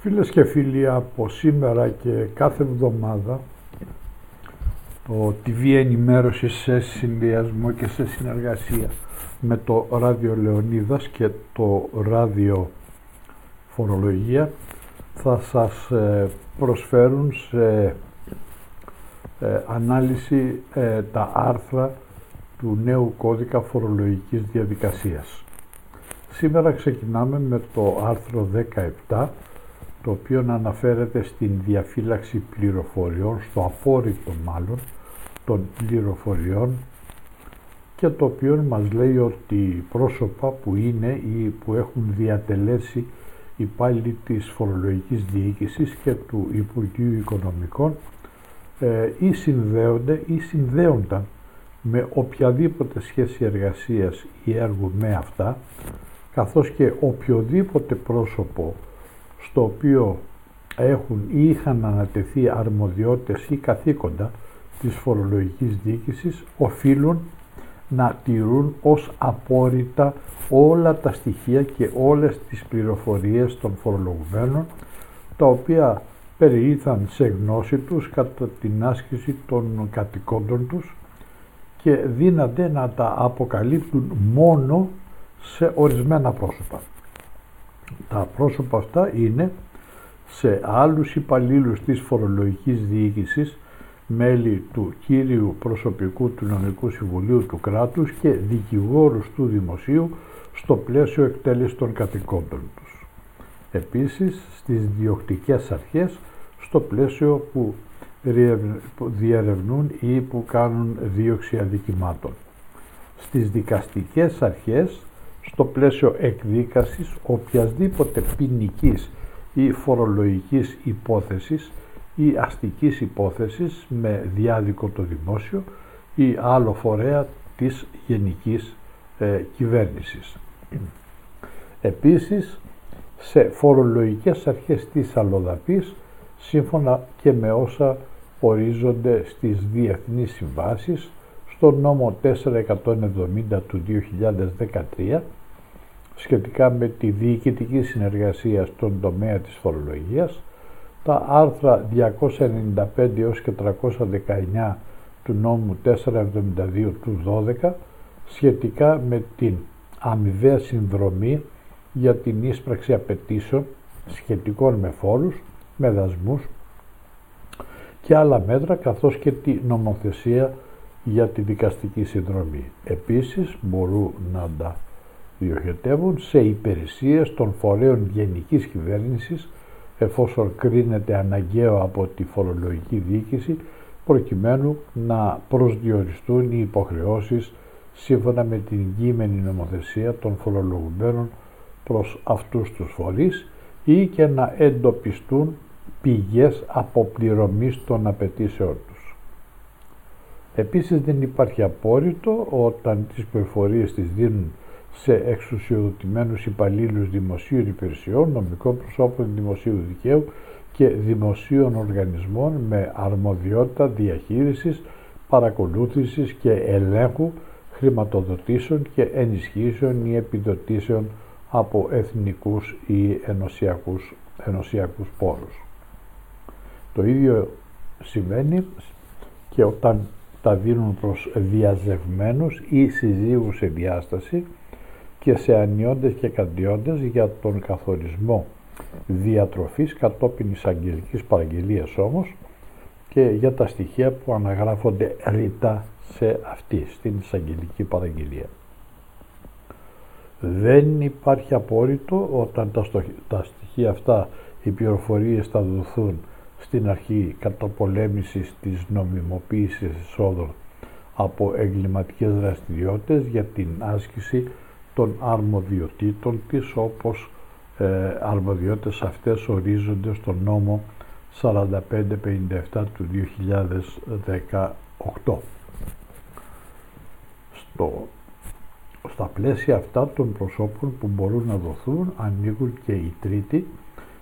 Φίλες και φίλοι, από σήμερα και κάθε εβδομάδα το TV ενημέρωση σε συνδυασμό και σε συνεργασία με το Ράδιο Λεωνίδας και το Ράδιο Φορολογία θα σας ε, προσφέρουν σε ε, ανάλυση ε, τα άρθρα του νέου κώδικα φορολογικής διαδικασίας. Σήμερα ξεκινάμε με το άρθρο 17 το οποίο αναφέρεται στην διαφύλαξη πληροφοριών, στο απόρριτο μάλλον των πληροφοριών και το οποίο μας λέει ότι πρόσωπα που είναι ή που έχουν διατελέσει υπάλληλοι της φορολογικής διοίκησης και του Υπουργείου Οικονομικών ε, ή συνδέονται ή συνδέονταν με οποιαδήποτε σχέση εργασίας ή έργου με αυτά καθώς και οποιοδήποτε πρόσωπο στο οποίο έχουν ή είχαν ανατεθεί αρμοδιότητες ή καθήκοντα της φορολογικής διοίκησης οφείλουν να τηρούν ως απόρριτα όλα τα στοιχεία και όλες τις πληροφορίες των φορολογουμένων τα οποία περιήθαν σε γνώση τους κατά την άσκηση των κατοικόντων τους και δύναται να τα αποκαλύπτουν μόνο σε ορισμένα πρόσωπα. Τα πρόσωπα αυτά είναι σε άλλους υπαλλήλους της φορολογικής διοίκησης, μέλη του κύριου προσωπικού του νομικού συμβουλίου του κράτους και δικηγόρους του δημοσίου στο πλαίσιο εκτέλεσης των κατοικόντων τους. Επίσης στις διοκτικές αρχές στο πλαίσιο που διερευνούν ή που κάνουν δίωξη αδικημάτων. Στις δικαστικές αρχές στο πλαίσιο εκδίκασης οποιασδήποτε ποινικής ή φορολογικής υπόθεσης ή αστικής υπόθεσης με διάδικο το δημόσιο ή άλλο φορέα της γενικής ε, κυβέρνησης. Επίσης, σε φορολογικές αρχές της αλλοδαπής, σύμφωνα και με όσα ορίζονται στις διεθνείς συμβάσεις, στο νόμο 470 του 2013 σχετικά με τη διοικητική συνεργασία στον τομέα της φορολογίας, τα άρθρα 295 έως και 319 του νόμου 472 του 12 σχετικά με την αμοιβαία συνδρομή για την ίσπραξη απαιτήσεων σχετικών με φόρους, με δασμούς και άλλα μέτρα καθώς και τη νομοθεσία για τη δικαστική συνδρομή. Επίσης μπορούν να τα διοχετεύουν σε υπηρεσίες των φορέων γενικής κυβέρνησης εφόσον κρίνεται αναγκαίο από τη φορολογική διοίκηση προκειμένου να προσδιοριστούν οι υποχρεώσεις σύμφωνα με την κείμενη νομοθεσία των φορολογουμένων προς αυτούς τους φορείς ή και να εντοπιστούν πηγές αποπληρωμής των απαιτήσεών τους. Επίσης δεν υπάρχει απόρριτο όταν τις πληροφορίες τις δίνουν σε εξουσιοδοτημένους υπαλλήλους δημοσίων υπηρεσιών, νομικών προσώπων δημοσίου δικαίου και δημοσίων οργανισμών με αρμοδιότητα διαχείρισης, παρακολούθησης και ελέγχου χρηματοδοτήσεων και ενισχύσεων ή επιδοτήσεων από εθνικούς ή ενωσιακούς, ενωσιακούς πόρους. Το ίδιο σημαίνει και όταν τα δίνουν προς διαζευμένους ή συζύγους σε διάσταση και σε ανιόντες και καντιόντες για τον καθορισμό διατροφής κατόπιν εισαγγελικής παραγγελίας όμως και για τα στοιχεία που αναγράφονται ρητά σε αυτή, στην εισαγγελική παραγγελία. Δεν υπάρχει απόρριτο όταν τα, τα στοιχεία αυτά, οι πληροφορίες θα δοθούν στην αρχή καταπολέμησης της νομιμοποίησης εισόδων από εγκληματικές δραστηριότητες για την άσκηση των αρμοδιοτήτων της όπως ε, αρμοδιότητες αυτές ορίζονται στον νόμο 4557 του 2018. Στο, στα πλαίσια αυτά των προσώπων που μπορούν να δοθούν ανοίγουν και οι τρίτοι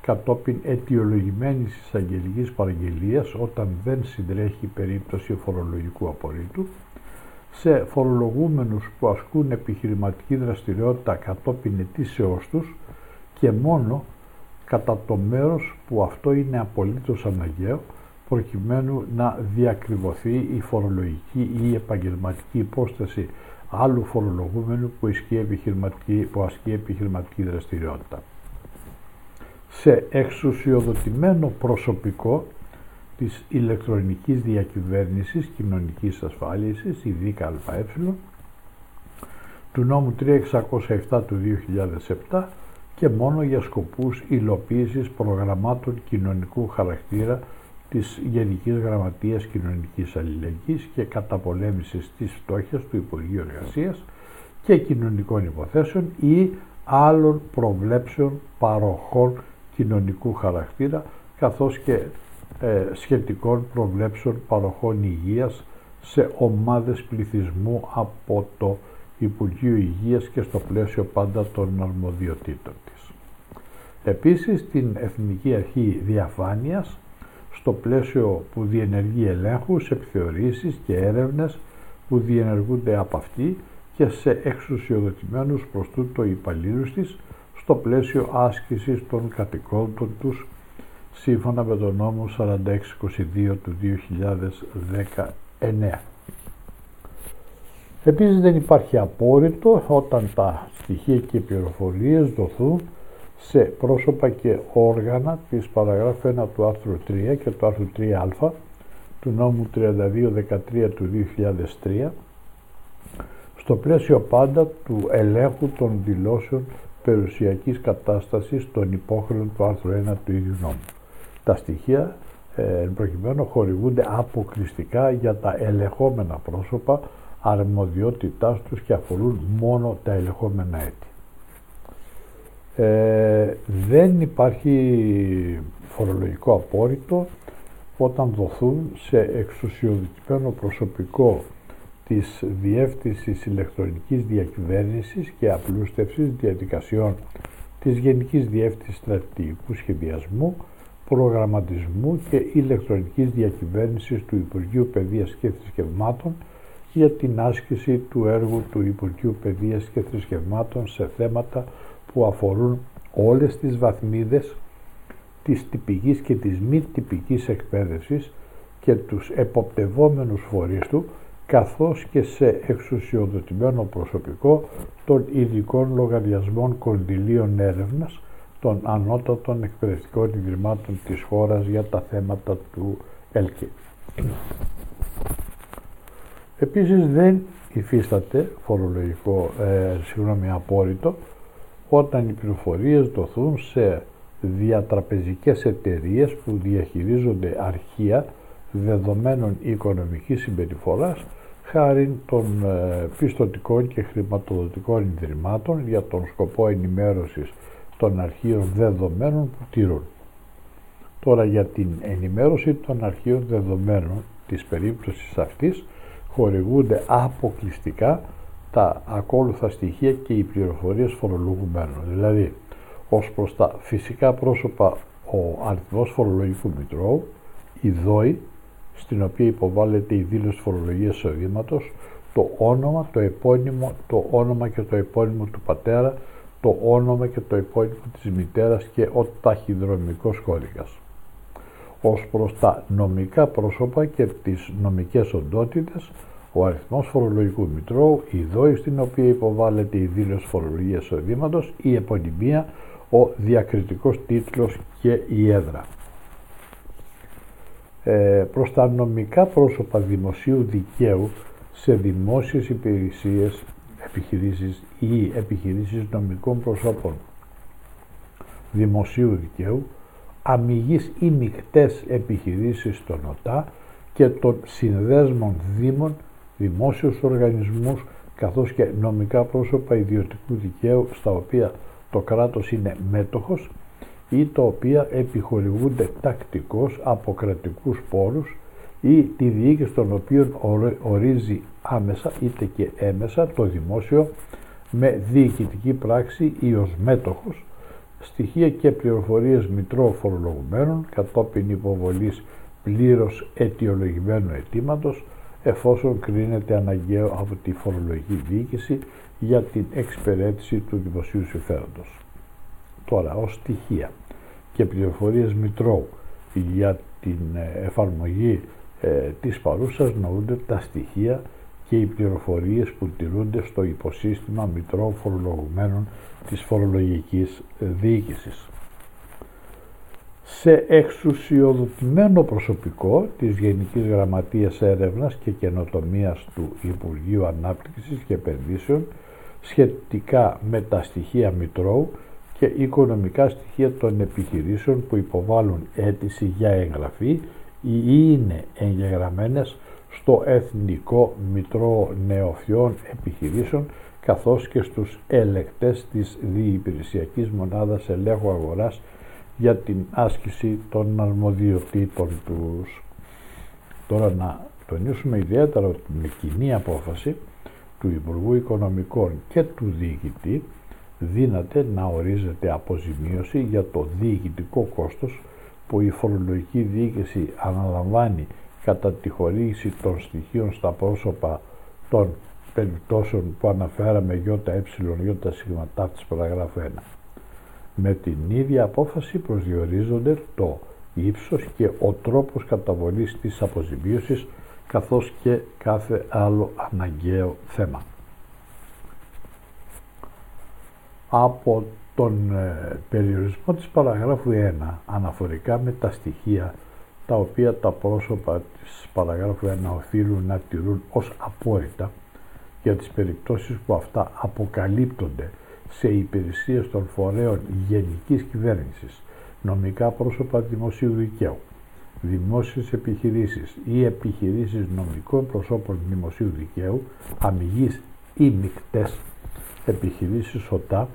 κατόπιν αιτιολογημένης εισαγγελικής παραγγελίας όταν δεν συντρέχει περίπτωση φορολογικού απορρίτου σε φορολογούμενους που ασκούν επιχειρηματική δραστηριότητα κατόπιν ετήσεώς τους και μόνο κατά το μέρος που αυτό είναι απολύτως αναγκαίο προκειμένου να διακριβωθεί η φορολογική ή η επαγγελματική υπόσταση άλλου φορολογούμενου που, επιχειρηματική, που ασκεί επιχειρηματική δραστηριότητα. Σε εξουσιοδοτημένο προσωπικό της ηλεκτρονικής διακυβέρνησης κοινωνικής ασφάλισης, η ΔΚΑΕ, του νόμου 3607 του 2007 και μόνο για σκοπούς υλοποίησης προγραμμάτων κοινωνικού χαρακτήρα της Γενικής Γραμματείας Κοινωνικής Αλληλεγγύης και καταπολέμησης της φτώχειας του Υπουργείου Εργασίας και Κοινωνικών Υποθέσεων ή άλλων προβλέψεων παροχών κοινωνικού χαρακτήρα καθώς και ε, σχετικών προβλέψεων παροχών υγείας σε ομάδες πληθυσμού από το Υπουργείο Υγείας και στο πλαίσιο πάντα των αρμοδιοτήτων της. Επίσης, την Εθνική Αρχή Διαφάνειας στο πλαίσιο που διενεργεί ελέγχους, επιθεωρήσεις και έρευνες που διενεργούνται από αυτή και σε εξουσιοδοτημένους προς τούτο υπαλλήλους της στο πλαίσιο άσκησης των κατοικών τους σύμφωνα με τον νόμο 4622 του 2019. Επίσης δεν υπάρχει απόρριτο όταν τα στοιχεία και οι πληροφορίες δοθούν σε πρόσωπα και όργανα της παραγράφου 1 του άρθρου 3 και του άρθρου 3α του νόμου 3213 του 2003 στο πλαίσιο πάντα του ελέγχου των δηλώσεων περιουσιακής κατάστασης των υπόχρεων του άρθρου 1 του ίδιου νόμου. Τα στοιχεία ε, προκειμένου χορηγούνται αποκλειστικά για τα ελεγχόμενα πρόσωπα αρμοδιότητάς τους και αφορούν μόνο τα ελεγχόμενα έτη. Ε, δεν υπάρχει φορολογικό απόρριτο όταν δοθούν σε εξουσιοδοτημένο προσωπικό της Διεύθυνσης Ηλεκτρονικής Διακυβέρνησης και Απλούστευσης Διαδικασιών της Γενικής Διεύθυνσης Στρατηγικού Σχεδιασμού, Προγραμματισμού και Ηλεκτρονικής Διακυβέρνησης του Υπουργείου Παιδείας και Θρησκευμάτων για την άσκηση του έργου του Υπουργείου Παιδείας και Θρησκευμάτων σε θέματα που αφορούν όλες τις βαθμίδες της τυπικής και της μη τυπικής εκπαίδευσης και τους εποπτευόμενους φορείς του καθώς και σε εξουσιοδοτημένο προσωπικό των ειδικών λογαριασμών κονδυλίων έρευνας των ανώτατων εκπαιδευτικών ιδρυμάτων της χώρας για τα θέματα του ΕΛΚΕ. Επίσης δεν υφίσταται φορολογικό, ε, συγγνώμη, απόρριτο όταν οι πληροφορίες δοθούν σε διατραπεζικές εταιρείες που διαχειρίζονται αρχεία δεδομένων οικονομικής συμπεριφοράς χάρη των ε, πιστοτικών και χρηματοδοτικών ιδρυμάτων για τον σκοπό ενημέρωσης των αρχείων δεδομένων που τηρούν. Τώρα για την ενημέρωση των αρχείων δεδομένων της περίπτωσης αυτής χορηγούνται αποκλειστικά τα ακόλουθα στοιχεία και οι πληροφορίες φορολογουμένων. Δηλαδή, ως προς τα φυσικά πρόσωπα ο αριθμός φορολογικού μητρώου, η ΔΟΗ, στην οποία υποβάλλεται η δήλωση φορολογίας εισοδήματος, το όνομα, το επώνυμο, το όνομα και το επώνυμο του πατέρα, το όνομα και το επώνυμο της μητέρας και ο ταχυδρομικός κώδικας. Ως προς τα νομικά πρόσωπα και τις νομικές οντότητες, ο αριθμός φορολογικού μητρώου, η δόη στην οποία υποβάλλεται η δήλωση φορολογίας εισοδήματος, η επωνυμία, ο διακριτικός τίτλος και η έδρα. Ε, προς τα νομικά πρόσωπα δημοσίου δικαίου σε δημόσιες υπηρεσίες, επιχειρήσεις ή επιχειρήσεις νομικών προσώπων. Δημοσίου δικαίου, αμυγείς ή μικτές επιχειρήσεις των ΟΤΑ και των συνδέσμων δήμων δημόσιους οργανισμούς καθώς και νομικά πρόσωπα ιδιωτικού δικαίου στα οποία το κράτος είναι μέτοχος ή τα οποία επιχορηγούνται τακτικώς από κρατικούς πόρους ή τη διοίκηση των οποίων ορίζει άμεσα είτε και έμεσα το δημόσιο με διοικητική πράξη ή ως μέτοχος στοιχεία και πληροφορίες μητρώου φορολογουμένων κατόπιν υποβολής πλήρως αιτιολογημένου αιτήματος εφόσον κρίνεται αναγκαίο από τη φορολογική διοίκηση για την εξυπηρέτηση του δημοσίου συμφέροντος. Τώρα, ως στοιχεία. και πληροφορίες Μητρώου για την ε, εφαρμογή ε, της παρούσας νοούνται τα στοιχεία και οι πληροφορίες που τηρούνται στο υποσύστημα Μητρώου Φορολογουμένων της Φορολογικής Διοίκησης. Σε εξουσιοδοτημένο προσωπικό της Γενικής Γραμματείας Έρευνας και Καινοτομίας του Υπουργείου Ανάπτυξης και Επενδύσεων σχετικά με τα στοιχεία Μητρώου και οικονομικά στοιχεία των επιχειρήσεων που υποβάλλουν αίτηση για εγγραφή ή είναι εγγεγραμμένες στο Εθνικό Μητρό Νεοφιών Επιχειρήσεων καθώς και στους ελεκτές της Διυπηρεσιακής Μονάδας Ελέγχου Αγοράς για την άσκηση των αρμοδιοτήτων τους. Τώρα να τονίσουμε ιδιαίτερα ότι με κοινή απόφαση του Υπουργού Οικονομικών και του Διοικητή δύναται να ορίζεται αποζημίωση για το διοικητικό κόστος που η φορολογική διοίκηση αναλαμβάνει κατά τη χορήγηση των στοιχείων στα πρόσωπα των περιπτώσεων που αναφέραμε ΙΕ, ΙΣ της παραγράφου 1. Με την ίδια απόφαση προσδιορίζονται το ύψος και ο τρόπος καταβολής της αποζημίωσης καθώς και κάθε άλλο αναγκαίο θέμα. Από τον ε, περιορισμό της παραγράφου 1 αναφορικά με τα στοιχεία τα οποία τα πρόσωπα της παραγράφου 1 οφείλουν να τηρούν ως απόρριτα για τις περιπτώσεις που αυτά αποκαλύπτονται σε υπηρεσίες των φορέων γενικής κυβέρνησης, νομικά πρόσωπα δημοσίου δικαίου, δημόσιες επιχειρήσεις ή επιχειρήσεις νομικών προσώπων δημοσίου δικαίου, αμυγής ή μικτές επιχειρήσεις ΟΤΑ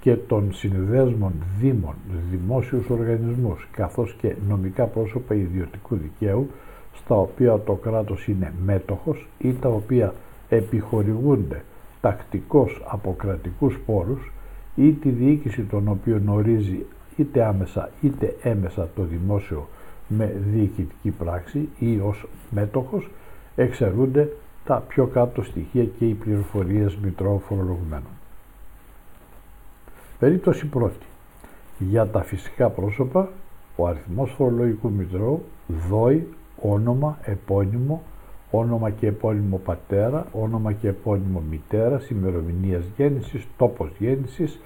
και των συνδέσμων δήμων, δημόσιους οργανισμούς, καθώς και νομικά πρόσωπα ιδιωτικού δικαίου, στα οποία το κράτος είναι μέτοχος ή τα οποία επιχορηγούνται τακτικός από κρατικούς πόρους ή τη διοίκηση των οποίων ορίζει είτε άμεσα είτε έμεσα το δημόσιο με διοικητική πράξη ή ως μέτοχος εξαιρούνται τα πιο κάτω στοιχεία και οι πληροφορίες μητρώου φορολογουμένων. Περίπτωση πρώτη. Για τα φυσικά πρόσωπα, ο αριθμός φορολογικού μητρώου δόει όνομα, επώνυμο, όνομα και επώνυμο πατέρα, όνομα και επώνυμο μητέρας, ημερομηνίας γέννησης, τόπος γέννησης,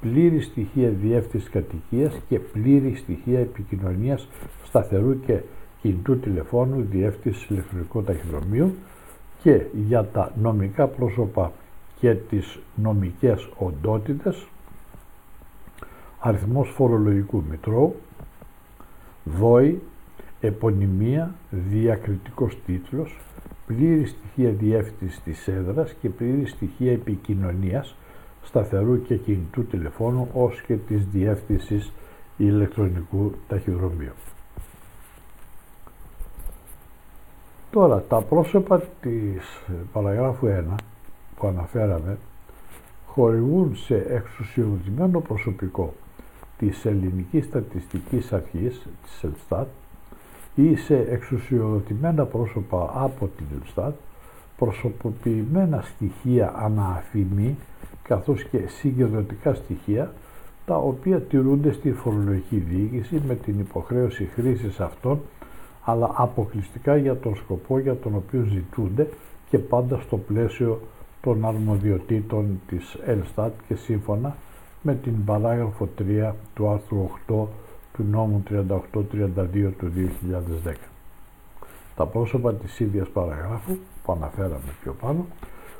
πλήρη στοιχεία διεύθυνσης κατοικίας και πλήρη στοιχεία επικοινωνίας σταθερού και κινητού τηλεφώνου διεύθυνσης ηλεκτρονικού ταχυδρομείου και για τα νομικά πρόσωπα και τις νομικές οντότητες αριθμός φορολογικού μητρώου, δόη, επωνυμία, διακριτικός τίτλος, πλήρη στοιχεία διεύθυνσης της έδρας και πλήρη στοιχεία επικοινωνίας σταθερού και κινητού τηλεφώνου ως και της διεύθυνσης ηλεκτρονικού ταχυδρομείου. Τώρα, τα πρόσωπα της παραγράφου 1 που αναφέραμε χορηγούν σε εξουσιοδοτημένο προσωπικό της Ελληνικής Στατιστικής Αρχής, της ΕΛΣΤΑΤ, ή σε εξουσιοδοτημένα πρόσωπα από την ΕΛΣΤΑΤ, προσωποποιημένα στοιχεία ανααφημή, καθώς και συγκεντρωτικά στοιχεία, τα οποία τηρούνται στη φορολογική διοίκηση με την υποχρέωση χρήσης αυτών, αλλά αποκλειστικά για τον σκοπό για τον οποίο ζητούνται και πάντα στο πλαίσιο των αρμοδιοτήτων της ΕΛΣΤΑΤ και σύμφωνα με την παράγραφο 3 του άρθρου 8 του νόμου 3832 του 2010. Τα πρόσωπα της ίδιας παραγράφου που αναφέραμε πιο πάνω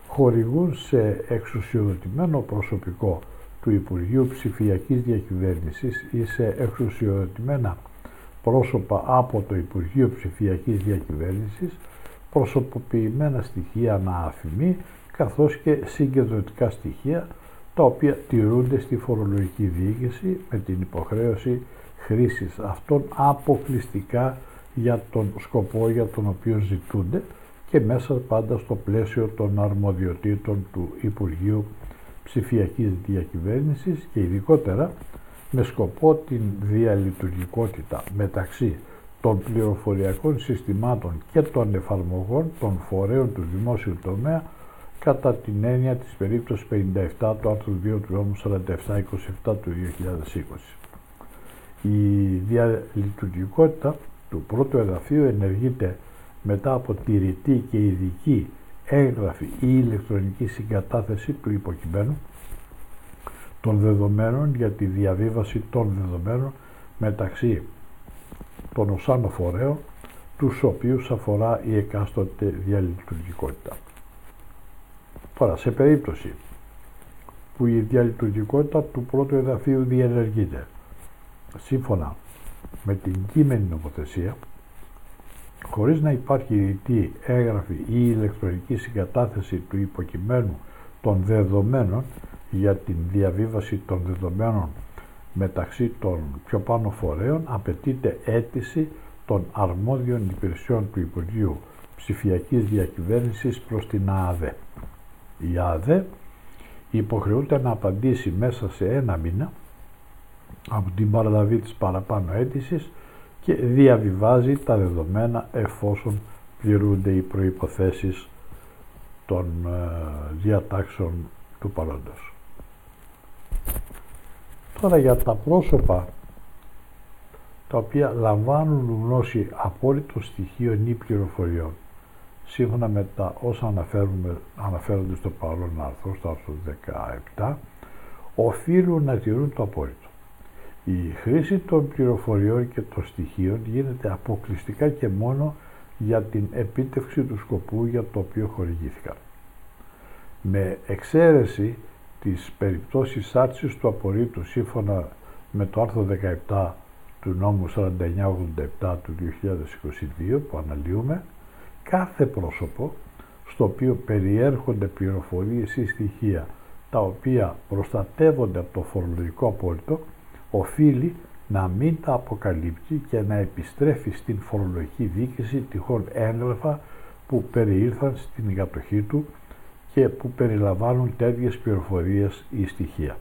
χορηγούν σε εξουσιοδοτημένο προσωπικό του Υπουργείου Ψηφιακής Διακυβέρνησης ή σε εξουσιοδοτημένα πρόσωπα από το Υπουργείο Ψηφιακής Διακυβέρνησης προσωποποιημένα στοιχεία ανααφημή καθώς και συγκεντρωτικά στοιχεία τα οποία τηρούνται στη φορολογική διοίκηση με την υποχρέωση χρήσης αυτών αποκλειστικά για τον σκοπό για τον οποίο ζητούνται και μέσα πάντα στο πλαίσιο των αρμοδιοτήτων του Υπουργείου Ψηφιακής Διακυβέρνησης και ειδικότερα με σκοπό την διαλειτουργικότητα μεταξύ των πληροφοριακών συστημάτων και των εφαρμογών των φορέων του δημόσιου τομέα κατά την έννοια της περίπτωσης 57 του άρθρου 2 του νόμου 4727 του 2020. Η διαλειτουργικότητα του πρώτου εδαφείου ενεργείται μετά από τη ρητή και ειδική έγγραφη ή ηλεκτρονική συγκατάθεση του υποκειμένου των δεδομένων για τη διαβίβαση των δεδομένων μεταξύ των οσάνων φορέων τους οποίους αφορά η εκάστοτε διαλειτουργικότητα. Τώρα, σε περίπτωση που η διαλειτουργικότητα του πρώτου εδαφείου διενεργείται σύμφωνα με την κείμενη νομοθεσία χωρίς να υπάρχει ρητή έγγραφη ή ηλεκτρονική συγκατάθεση του υποκειμένου των δεδομένων για την διαβίβαση των δεδομένων μεταξύ των πιο πάνω φορέων απαιτείται αίτηση των αρμόδιων υπηρεσιών του Υπουργείου Ψηφιακής Διακυβέρνησης προς την ΑΑΔΕ. Η ΑΑΔΕ υποχρεούται να απαντήσει μέσα σε ένα μήνα από την παραλαβή της παραπάνω αίτησης και διαβιβάζει τα δεδομένα εφόσον πληρούνται οι προϋποθέσεις των ε, διατάξεων του παρόντος. Τώρα για τα πρόσωπα τα οποία λαμβάνουν γνώση απόλυτων στοιχείων ή πληροφοριών σύμφωνα με τα όσα αναφέρουμε, αναφέρονται στο παρόν άρθρο, στο άρθρο 17, οφείλουν να τηρούν το απόλυτο. Η χρήση των πληροφοριών και των στοιχείων γίνεται αποκλειστικά και μόνο για την επίτευξη του σκοπού για το οποίο χορηγήθηκαν. Με εξαίρεση της περιπτώσεις άρσης του απορρίτου σύμφωνα με το άρθρο 17 του νόμου 4987 του 2022 που αναλύουμε, κάθε πρόσωπο στο οποίο περιέρχονται πληροφορίες ή στοιχεία τα οποία προστατεύονται από το φορολογικό απόλυτο οφείλει να μην τα αποκαλύπτει και να επιστρέφει στην φορολογική διοίκηση τυχόν έγγραφα που περιήλθαν στην κατοχή του και που περιλαμβάνουν τέτοιες πληροφορίες ή στοιχεία.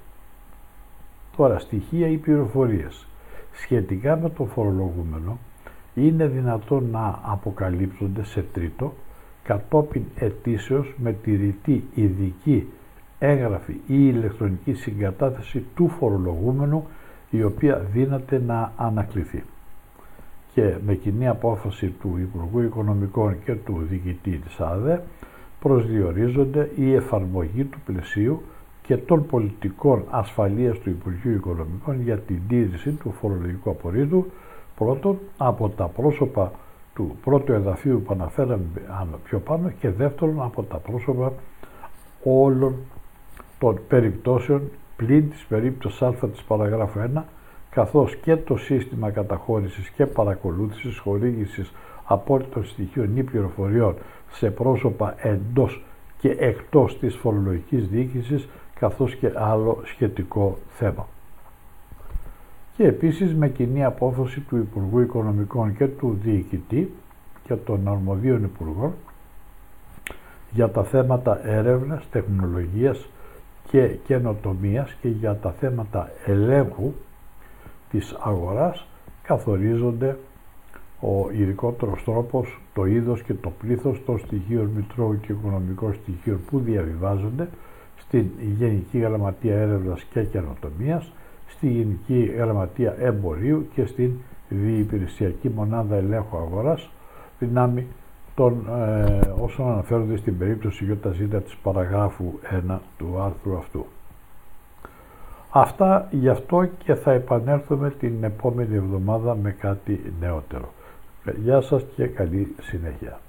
Τώρα, στοιχεία ή πληροφορίες σχετικά με το φορολογούμενο είναι δυνατόν να αποκαλύπτονται σε τρίτο κατόπιν ετήσεως με τη ρητή ειδική έγγραφη ή ηλεκτρονική συγκατάθεση του φορολογούμενου η οποία δύναται να ανακληθεί. Και με κοινή απόφαση του Υπουργού Οικονομικών και του Διοικητή της ΑΔΕ προσδιορίζονται η εφαρμογή του πλαισίου και των πολιτικών ασφαλείας του Υπουργείου Οικονομικών για την τήρηση του φορολογικού απορρίτου πρώτον από τα πρόσωπα του πρώτου εδαφείου που αναφέραμε πιο πάνω και δεύτερον από τα πρόσωπα όλων των περιπτώσεων πλην της περίπτωσης α της παραγράφου 1 καθώς και το σύστημα καταχώρησης και παρακολούθησης χορήγησης απόρριτων στοιχείων ή πληροφοριών σε πρόσωπα εντός και εκτός της φορολογικής διοίκησης καθώς και άλλο σχετικό θέμα. Και επίσης με κοινή απόφαση του Υπουργού Οικονομικών και του Διοικητή και των αρμοδίων Υπουργών για τα θέματα έρευνας, τεχνολογίας και καινοτομίας και για τα θέματα ελέγχου της αγοράς καθορίζονται ο ειδικότερος τρόπος, το είδος και το πλήθος των στοιχείων μητρώου και οικονομικών στοιχείων που διαβιβάζονται στην Γενική Γραμματεία Έρευνας και Καινοτομίας, στη Γενική Γραμματεία Εμπορίου και στην Διυπηρεσιακή Μονάδα Ελέγχου Αγοράς, δυνάμει των ε, όσων αναφέρονται στην περίπτωση ΙΖ της παραγράφου 1 του άρθρου αυτού. Αυτά γι' αυτό και θα επανέλθουμε την επόμενη εβδομάδα με κάτι νεότερο. Γεια σας και καλή συνέχεια.